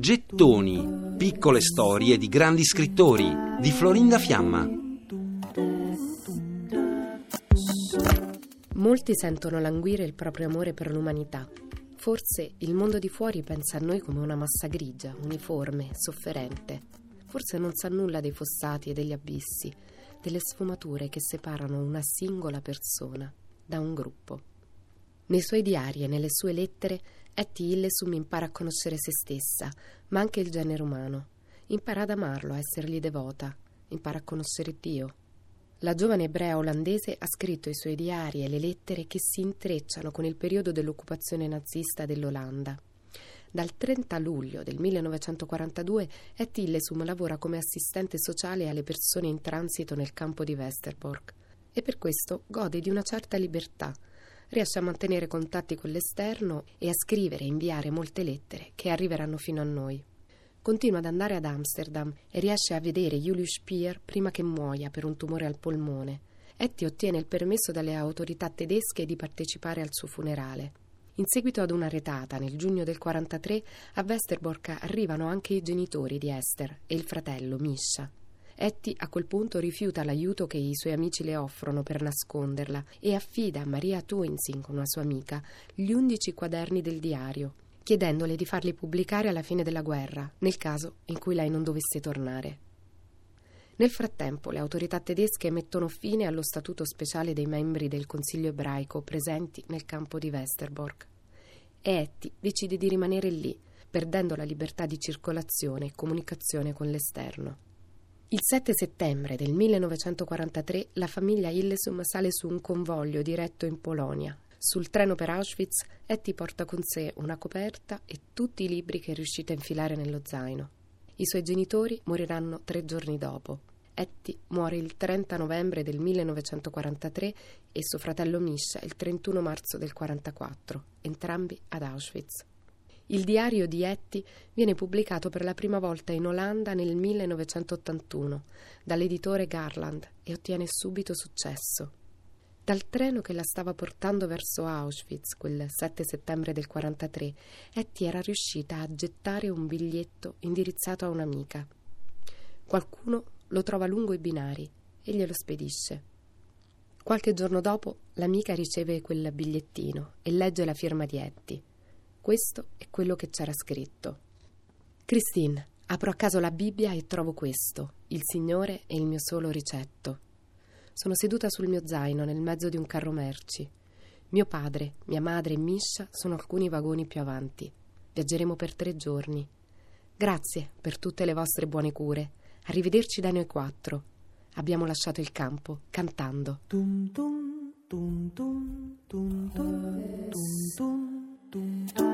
Gettoni, piccole storie di grandi scrittori di Florinda Fiamma. Molti sentono languire il proprio amore per l'umanità. Forse il mondo di fuori pensa a noi come una massa grigia, uniforme, sofferente. Forse non sa nulla dei fossati e degli abissi, delle sfumature che separano una singola persona da un gruppo. Nei suoi diari e nelle sue lettere, Etty Hillesum impara a conoscere se stessa, ma anche il genere umano. Impara ad amarlo, a essergli devota. Impara a conoscere Dio. La giovane ebrea olandese ha scritto i suoi diari e le lettere che si intrecciano con il periodo dell'occupazione nazista dell'Olanda. Dal 30 luglio del 1942 Etty Hillesum lavora come assistente sociale alle persone in transito nel campo di Westerbork e per questo gode di una certa libertà riesce a mantenere contatti con l'esterno e a scrivere e inviare molte lettere che arriveranno fino a noi. Continua ad andare ad Amsterdam e riesce a vedere Julius Spier prima che muoia per un tumore al polmone. Etty ottiene il permesso dalle autorità tedesche di partecipare al suo funerale. In seguito ad una retata, nel giugno del 43, a Westerbork arrivano anche i genitori di Esther e il fratello Misha. Etty a quel punto rifiuta l'aiuto che i suoi amici le offrono per nasconderla e affida a Maria Twinsing, una sua amica, gli undici quaderni del diario, chiedendole di farli pubblicare alla fine della guerra, nel caso in cui lei non dovesse tornare. Nel frattempo le autorità tedesche mettono fine allo statuto speciale dei membri del Consiglio ebraico presenti nel campo di Westerbork e Etty decide di rimanere lì, perdendo la libertà di circolazione e comunicazione con l'esterno. Il 7 settembre del 1943 la famiglia Illesum sale su un convoglio diretto in Polonia. Sul treno per Auschwitz, Etty porta con sé una coperta e tutti i libri che è riuscita a infilare nello zaino. I suoi genitori moriranno tre giorni dopo. Etty muore il 30 novembre del 1943 e suo fratello Misha il 31 marzo del 1944, entrambi ad Auschwitz. Il diario di Etty viene pubblicato per la prima volta in Olanda nel 1981 dall'editore Garland e ottiene subito successo. Dal treno che la stava portando verso Auschwitz quel 7 settembre del 43, Etty era riuscita a gettare un biglietto indirizzato a un'amica. Qualcuno lo trova lungo i binari e glielo spedisce. Qualche giorno dopo l'amica riceve quel bigliettino e legge la firma di Etty. Questo è quello che c'era scritto. Christine, apro a caso la Bibbia e trovo questo. Il Signore è il mio solo ricetto. Sono seduta sul mio zaino nel mezzo di un carro merci. Mio padre, mia madre e Misha sono alcuni vagoni più avanti. Viaggeremo per tre giorni. Grazie per tutte le vostre buone cure. Arrivederci da noi quattro. Abbiamo lasciato il campo cantando. Tum tum, tum tum, tum tum, tum tum.